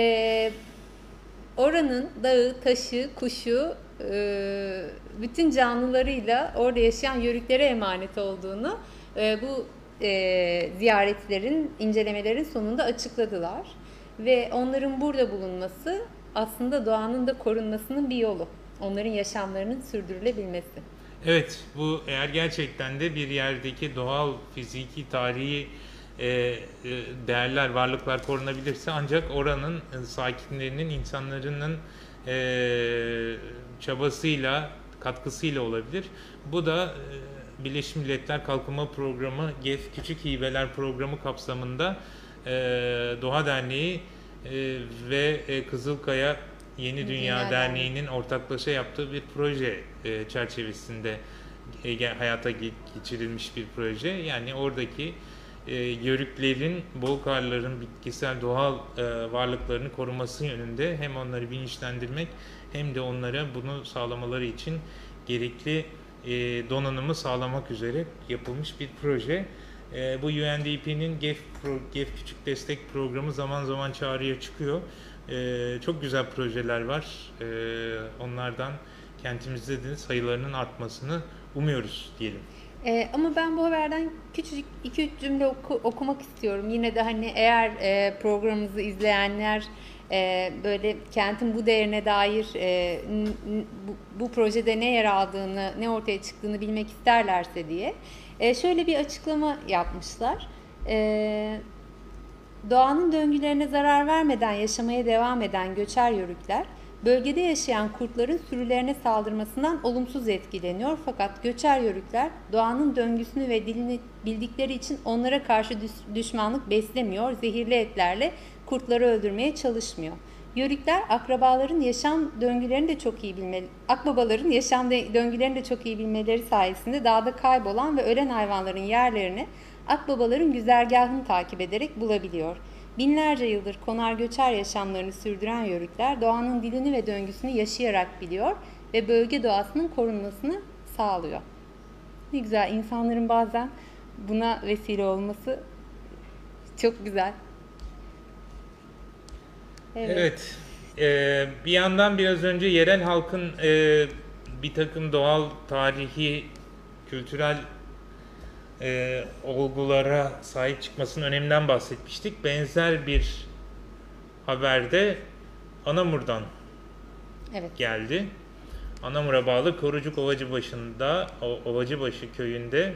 oranın dağı, taşı, kuşu, e, bütün canlılarıyla orada yaşayan yörüklere emanet olduğunu e, bu e, ziyaretlerin, incelemelerin sonunda açıkladılar. Ve onların burada bulunması aslında doğanın da korunmasının bir yolu. Onların yaşamlarının sürdürülebilmesi. Evet, bu eğer gerçekten de bir yerdeki doğal, fiziki, tarihi e, e, değerler, varlıklar korunabilirse ancak oranın e, sakinlerinin, insanların e, çabasıyla, katkısıyla olabilir. Bu da e, Birleşmiş Milletler Kalkınma Programı, GEF Küçük Hibeler Programı kapsamında e, Doğa Derneği e, ve e, Kızılkaya Yeni Dünya, Dünya Derneği'nin ortaklaşa yaptığı bir proje e, çerçevesinde e, hayata ge- geçirilmiş bir proje. Yani oradaki e, yörüklerin, bolkarların bitkisel doğal e, varlıklarını koruması yönünde hem onları bilinçlendirmek hem de onlara bunu sağlamaları için gerekli e, donanımı sağlamak üzere yapılmış bir proje. E, bu UNDP'nin GEF, pro, GEF Küçük Destek Programı zaman zaman çağrıya çıkıyor. E, çok güzel projeler var. E, onlardan kentimizde de sayılarının artmasını umuyoruz diyelim. Ee, ama ben bu haberden küçücük 2-3 cümle oku- okumak istiyorum. Yine de hani eğer e, programımızı izleyenler e, böyle kentin bu değerine dair e, bu, bu projede ne yer aldığını, ne ortaya çıktığını bilmek isterlerse diye e, şöyle bir açıklama yapmışlar. E, Doğanın döngülerine zarar vermeden yaşamaya devam eden göçer yörükler, bölgede yaşayan kurtların sürülerine saldırmasından olumsuz etkileniyor. Fakat göçer yörükler doğanın döngüsünü ve dilini bildikleri için onlara karşı düş- düşmanlık beslemiyor, zehirli etlerle kurtları öldürmeye çalışmıyor. Yörükler akrabaların yaşam döngülerini de çok iyi bilmeli, akbabaların yaşam döngülerini de çok iyi bilmeleri sayesinde dağda kaybolan ve ölen hayvanların yerlerini akbabaların güzergahını takip ederek bulabiliyor. Binlerce yıldır konar göçer yaşamlarını sürdüren yörükler doğanın dilini ve döngüsünü yaşayarak biliyor ve bölge doğasının korunmasını sağlıyor. Ne güzel insanların bazen buna vesile olması çok güzel. Evet. Ee, bir yandan biraz önce yerel halkın e, bir takım doğal, tarihi, kültürel e, olgulara sahip çıkmasının öneminden bahsetmiştik. Benzer bir haberde Anamur'dan Evet. geldi. Anamur'a bağlı Korucuk Ovacıbaşı'nda, Ovacıbaşı köyünde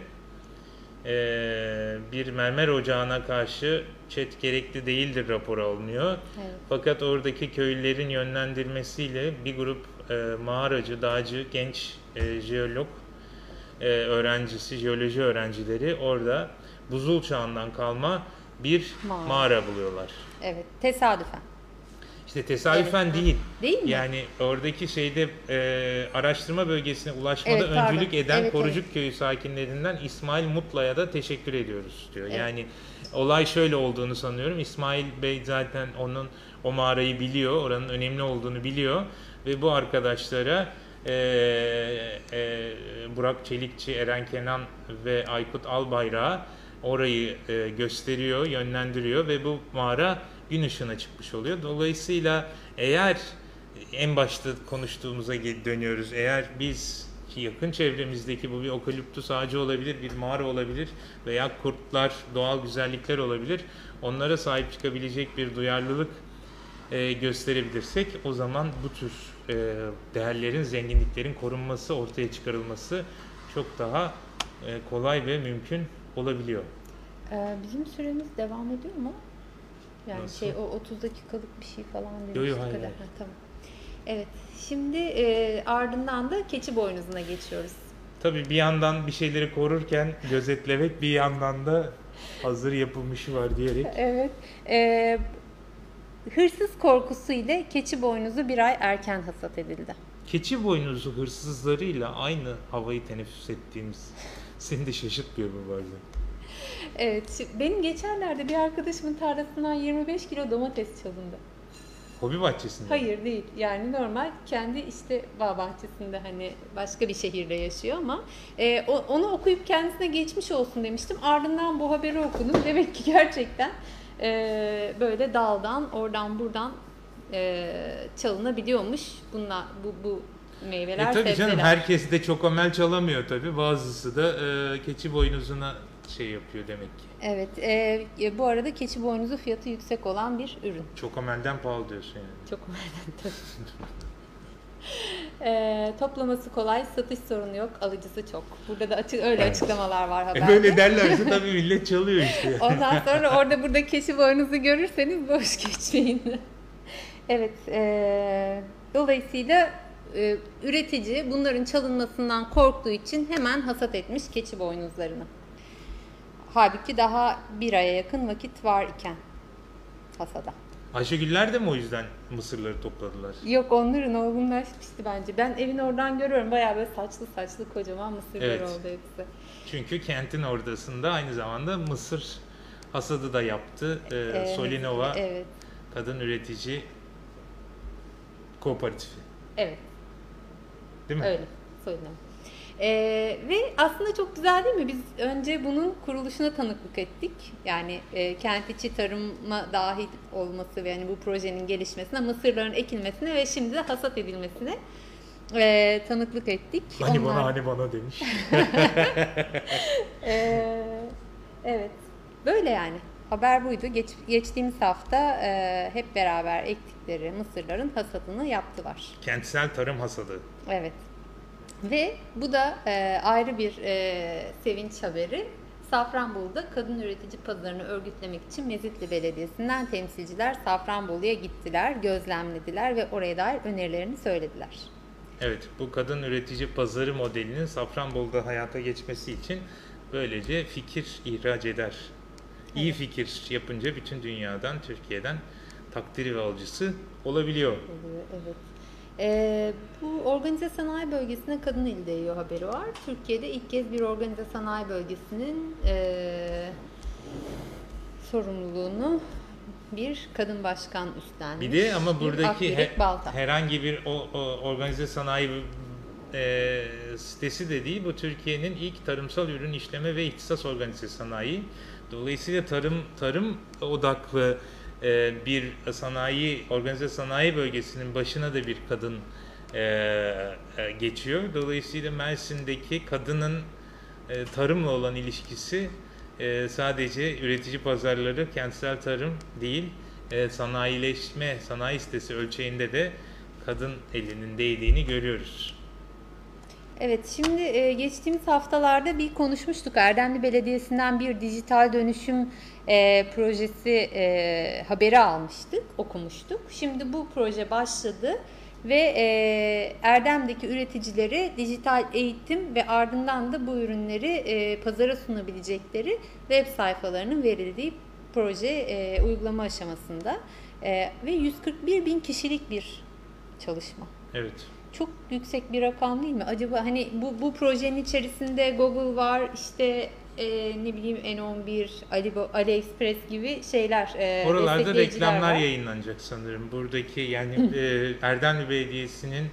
eee, bir mermer ocağına karşı çet gerekli değildir raporu alınıyor. Evet. Fakat oradaki köylülerin yönlendirmesiyle bir grup eee, mağaracı, dağcı, genç eee, jeolog eee, öğrencisi, jeoloji öğrencileri orada buzul çağından kalma bir Mağara. mağara buluyorlar. Evet. Tesadüfen. İşte tesadüfen değil. Değil mi? Yani oradaki şeyde e, araştırma bölgesine ulaşmada Evet, pardon. öncülük eden Evet, Korucuk Köyü sakinlerinden İsmail Mutla'ya da teşekkür ediyoruz diyor. Evet. Yani olay şöyle olduğunu sanıyorum. İsmail Bey zaten onun o mağarayı biliyor, oranın önemli olduğunu biliyor ve bu arkadaşlara e, e, Burak Çelikçi, Eren Kenan ve Aykut Albayrak'a orayı e, gösteriyor, yönlendiriyor ve bu mağara gün ışığına çıkmış oluyor. Dolayısıyla eğer en başta konuştuğumuza dönüyoruz. Eğer biz ki yakın çevremizdeki bu bir okaliptus ağacı olabilir, bir mağara olabilir veya kurtlar, doğal güzellikler olabilir. Onlara sahip çıkabilecek bir duyarlılık e, gösterebilirsek o zaman bu tür e, değerlerin, zenginliklerin korunması, ortaya çıkarılması çok daha e, kolay ve mümkün olabiliyor. Ee, bizim süremiz devam ediyor mu? Yani Nasıl? şey o 30 dakikalık bir şey falan demiştik. Yo, yo, hayır, kadar. hayır. Ha, tamam. Evet. Şimdi e, ardından da keçi boynuzuna geçiyoruz. Tabii bir yandan bir şeyleri korurken gözetlemek, bir yandan da hazır yapılmışı var diyerek. Evet. E, hırsız korkusu ile keçi boynuzu bir ay erken hasat edildi. Keçi boynuzu hırsızlarıyla aynı havayı teneffüs ettiğimiz seni de şaşırtmıyor mu bazen? Evet. Benim geçenlerde bir arkadaşımın tarlasından 25 kilo domates çalındı. Hobi bahçesinde. Hayır değil. Yani normal kendi işte bağ bahçesinde hani başka bir şehirde yaşıyor ama e, onu okuyup kendisine geçmiş olsun demiştim. Ardından bu haberi okudum. Demek ki gerçekten e, böyle daldan oradan buradan e, çalınabiliyormuş. Bunlar bu bu meyveler E tabii canım sebzeler. herkes de çok amel çalamıyor tabii. Bazısı da e, keçi boynuzuna şey yapıyor demek ki. Evet. e, e, bu arada keçi boynuzu fiyatı yüksek olan bir ürün. Çok amelden pahalı diyorsun yani. Çok tabii. Ee, toplaması kolay, satış sorunu yok, alıcısı çok. Burada da açık öyle Evet. açıklamalar var E haberde. böyle derlerse tabii millet çalıyor işte. Ondan sonra orada burada keçi boynuzu görürseniz boş geçmeyin. evet, e, dolayısıyla e, üretici bunların çalınmasından korktuğu için hemen hasat etmiş keçi boynuzlarını. Halbuki daha bir aya yakın vakit var iken hasada. Ayşegüller de mi o yüzden mısırları topladılar? Yok onların olgunlaşmıştı bence. Ben evin oradan görüyorum bayağı böyle saçlı saçlı kocaman mısırlar Evet. oldu hepsi. Çünkü kentin ortasında aynı zamanda mısır hasadı da yaptı. Ee, Solinova Evet, Kadın Üretici Kooperatifi. evet Değil mi? öyle söyleyeyim. Ee, ve aslında çok güzel değil mi? Biz önce bunun kuruluşuna tanıklık ettik. Yani e, kent içi tarıma dahil olması ve yani bu projenin gelişmesine, mısırların ekilmesine ve şimdi de hasat edilmesine e, tanıklık ettik. Hani Onlar- bana hani bana demiş. Ee, evet. Böyle yani. Haber buydu. Geç, geçtiğimiz hafta e, hep beraber ektikleri mısırların hasatını yaptılar. Kentsel tarım hasadı. Evet. Ve bu da e, ayrı bir e, sevinç haberi. Safranbolu'da kadın üretici pazarını örgütlemek için Mezitli Belediyesi'nden temsilciler Safranbolu'ya gittiler, gözlemlediler ve oraya dair önerilerini söylediler. Evet, bu kadın üretici pazarı modelinin Safranbolu'da hayata geçmesi için böylece fikir ihraç eder. İyi fikir yapınca bütün dünyadan, Türkiye'den takdiri ve alıcısı olabiliyor. Evet. Ee, bu organize sanayi bölgesine kadın eli değiyor haberi var. Türkiye'de ilk kez bir organize sanayi bölgesinin eee, sorumluluğunu bir kadın başkan üstlenmiş. Bir de ama buradaki he- herhangi bir o, o organize sanayi e, sitesi de değil. Bu Türkiye'nin ilk tarımsal ürün işleme ve ihtisas organize sanayi. Dolayısıyla tarım tarım odaklı e, bir sanayi organize sanayi bölgesinin başına da bir kadın e, e, geçiyor. Dolayısıyla Mersin'deki kadının e, tarımla olan ilişkisi sadece üretici pazarları, kentsel tarım değil, sanayileşme, sanayi sitesi ölçeğinde de kadın elinin değdiğini görüyoruz. Evet, şimdi e, geçtiğimiz haftalarda bir konuşmuştuk. Erdemli Belediyesi'nden bir dijital dönüşüm e, projesi e, haberi almıştık, okumuştuk. Şimdi bu proje başladı ve Erdem'deki üreticileri dijital eğitim ve ardından da bu ürünleri pazara sunabilecekleri web sayfalarının verildiği proje uygulama aşamasında ve 141 bin kişilik bir çalışma. Evet. Çok yüksek bir rakam değil mi? Acaba hani bu, bu projenin içerisinde Google var, işte e, ne bileyim N11, Ali, AliExpress gibi şeyler, e, Oralarda reklamlar var. yayınlanacak sanırım. Buradaki yani e, Erdemli Belediyesi'nin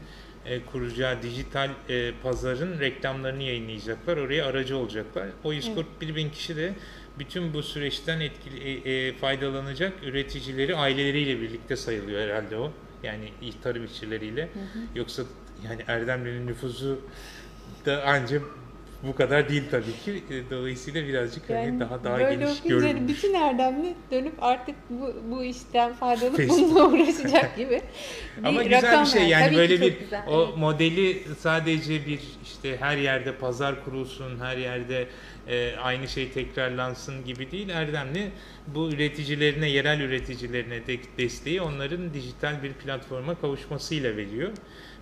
e, kuracağı dijital e, pazarın reklamlarını yayınlayacaklar. Oraya aracı olacaklar. O 141 bin kişi de bütün bu süreçten etkili, e, e, faydalanacak üreticileri aileleriyle birlikte sayılıyor herhalde o. Yani tarım işçileriyle. Yoksa yani Erdemli'nin nüfusu da ancak bu kadar değil tabii ki. E, Dolayısıyla birazcık hani Yani daha daha böyle geniş hani görülmüş. bütün Erdemli dönüp artık bu, bu işten Facebook. bununla uğraşacak gibi. Ama bir güzel rakam bir şey yani Tabii böyle bir güzel, o modeli sadece bir işte her yerde pazar kurulsun, her yerde e, aynı şey tekrarlansın gibi değil. Erdemli bu üreticilerine, yerel üreticilerine de, desteği onların dijital bir platforma kavuşmasıyla veriyor.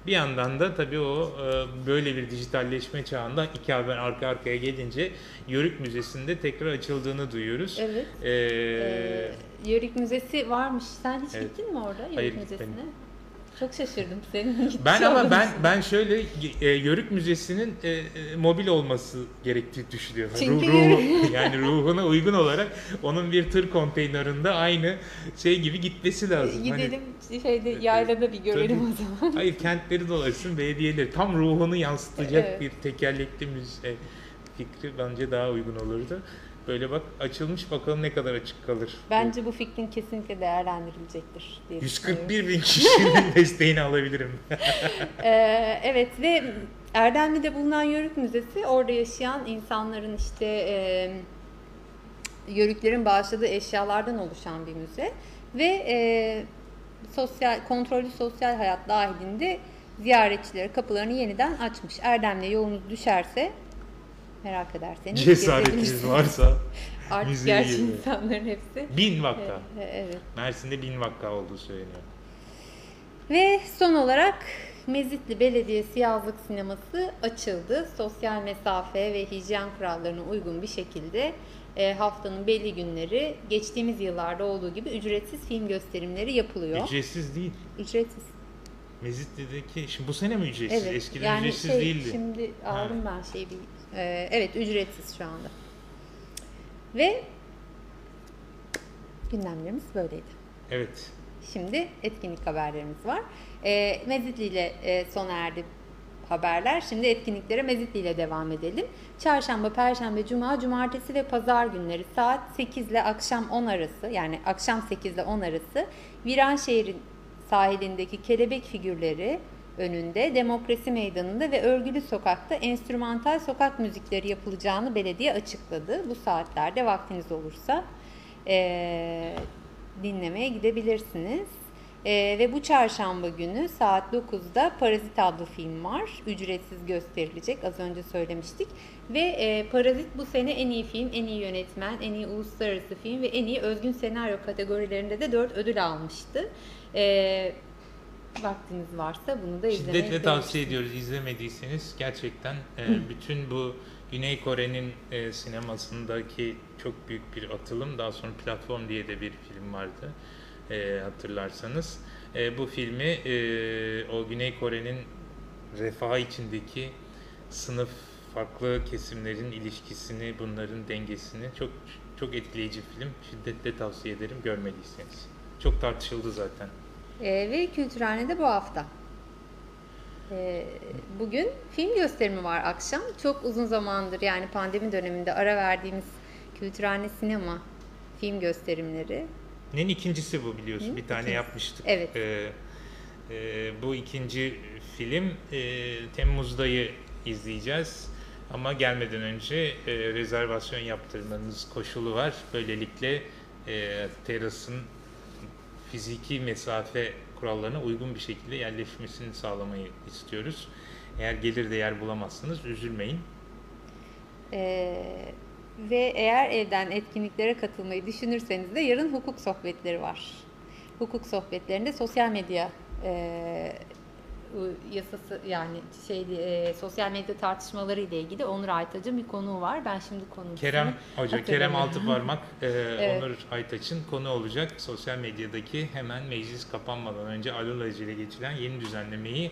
Bir yandan da tabii o e, böyle bir dijitalleşme çağında iki haber arka arkaya gelince Yörük Müzesi'nde tekrar açıldığını duyuyoruz. Evet. Ee, Ee, Yörük Müzesi varmış. Sen hiç Evet. gittin mi orada Yörük Hayır, Müzesi'ne? gitmedim. Çok şaşırdım senin gitmiş Ben ama ben ben şöyle e, Yörük Müzesi'nin e, e, mobil olması gerektiği düşünüyorum. Çünkü Ruh- yani ruhuna uygun olarak onun bir tır konteynerinde aynı şey gibi gitmesi lazım. Hani- Gidelim şeyde yaylada bir görelim Tabii. o zaman. hayır kentleri dolaşsın belediyeleri tam ruhunu yansıtacak Evet. bir tekerlekli müze fikri bence daha uygun olurdu. Böyle bak açılmış bakalım ne kadar açık kalır. Bence bu fikrin kesinlikle değerlendirilecektir diye düşünüyorum. 141 bin kişinin desteğini alabilirim. Ee, evet ve Erdemli'de bulunan Yörük Müzesi orada yaşayan insanların işte e, Yörüklerin bağışladığı eşyalardan oluşan bir müze ve e, sosyal kontrollü sosyal hayat dahilinde ziyaretçilere kapılarını yeniden açmış. Erdemli'ye yolunuz düşerse merak ederseniz Cesaretiniz varsa Artık gerçi insanların hepsi. bin vakka. evet. Mersin'de bin vakka olduğu söyleniyor. Ve son olarak Mezitli Belediyesi yazlık sineması açıldı. Sosyal mesafe ve hijyen kurallarına uygun bir şekilde e, haftanın belli günleri geçtiğimiz yıllarda olduğu gibi ücretsiz film gösterimleri yapılıyor. Ücretsiz değil. ücretsiz. Mezitli'deki, şimdi bu sene mi ücretsiz? Evet. Eskiden yani ücretsiz şey, değildi. Şimdi aldım ben şeyi bir. E, evet ücretsiz şu anda. Ve gündemlerimiz böyleydi. Evet. Şimdi etkinlik haberlerimiz var. E, Mezitli ile e, sona erdi haberler. Şimdi etkinliklere Mezitli ile devam edelim. Çarşamba, Perşembe, Cuma, Cumartesi ve Pazar günleri saat 8 ile akşam 10 arası yani akşam 8 ile 10 arası Viranşehir'in sahilindeki kelebek figürleri önünde Demokrasi Meydanı'nda ve Örgülü Sokak'ta enstrümantal sokak müzikleri yapılacağını belediye açıkladı. Bu saatlerde vaktiniz olursa eee, dinlemeye gidebilirsiniz. Eee, ve bu çarşamba günü saat 9'da Parazit adlı film var. Ücretsiz gösterilecek az önce söylemiştik. Ve eee, Parazit bu sene en iyi film, en iyi yönetmen, en iyi uluslararası film ve en iyi özgün senaryo kategorilerinde de 4 ödül almıştı. Eee, vaktiniz varsa bunu da izlemeye Şiddetle tavsiye ediyoruz. İzlemediyseniz gerçekten e, bütün bu Güney Kore'nin e, sinemasındaki çok büyük bir atılım. Daha sonra Platform diye de bir film vardı e, hatırlarsanız. E, bu filmi e, o Güney Kore'nin refah içindeki sınıf farklı kesimlerin ilişkisini, bunların dengesini çok çok etkileyici film. Şiddetle tavsiye ederim görmediyseniz. Çok tartışıldı zaten. Ee, ve Kültürhane'de bu hafta. Ee, bugün film gösterimi var akşam. Çok uzun zamandır yani pandemi döneminde ara verdiğimiz Kültürhane sinema film gösterimleri. Nin ikincisi bu biliyorsun. Hı, bir tane ikincisi. yapmıştık. Evet. Ee, e, bu ikinci film e, Temmuz'dayı izleyeceğiz. Ama gelmeden önce e, rezervasyon yaptırmanız koşulu var. Böylelikle e, terasın fiziki mesafe kurallarına uygun bir şekilde yerleşmesini sağlamayı istiyoruz. Eğer gelir de yer bulamazsınız üzülmeyin. Ee, ve eğer evden etkinliklere katılmayı düşünürseniz de yarın hukuk sohbetleri var. Hukuk sohbetlerinde sosyal medya e, yasası yani şey e, sosyal medya tartışmaları ile ilgili Onur Aytac'ın bir konuğu var. Ben şimdi konuğunu Kerem Hoca, Kerem. Altıparmak, e, Onur Aytaç'ın konu olacak. Sosyal medyadaki hemen meclis kapanmadan önce alelacele geçilen yeni düzenlemeyi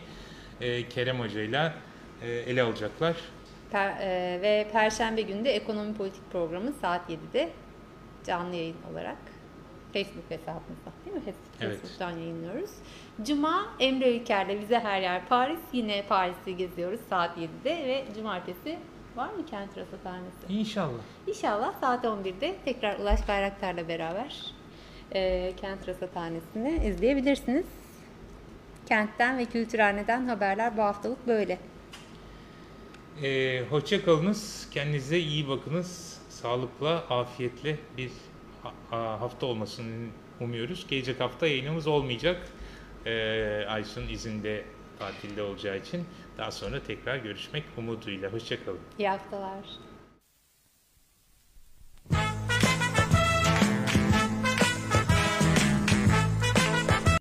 e, Kerem Hoca ile e, ele alacaklar. Per- e, ve Perşembe günü de ekonomi politik programı saat 7'de canlı yayın olarak Facebook hesabımızda değil mi? Face- Evet. Facebook'tan yayınlıyoruz. Cuma Emre Ülker'le Bize Her Yer Paris. Yine Paris'i geziyoruz saat 7'de ve cumartesi var mı Kent Rasathanesi? İnşallah. İnşallah saat 11'de tekrar Ulaş Bayraktar'la beraber e, Kent Rasathanesi'ni izleyebilirsiniz. Kentten ve kültürhaneden haberler bu haftalık böyle. Ee, hoşça kalınız. Kendinize iyi bakınız. Sağlıkla, afiyetle bir hafta olmasını umuyoruz. Gelecek hafta yayınımız olmayacak. Ee, Aysun izinde tatilde olacağı için daha sonra tekrar görüşmek umuduyla. Hoşça kalın. İyi haftalar.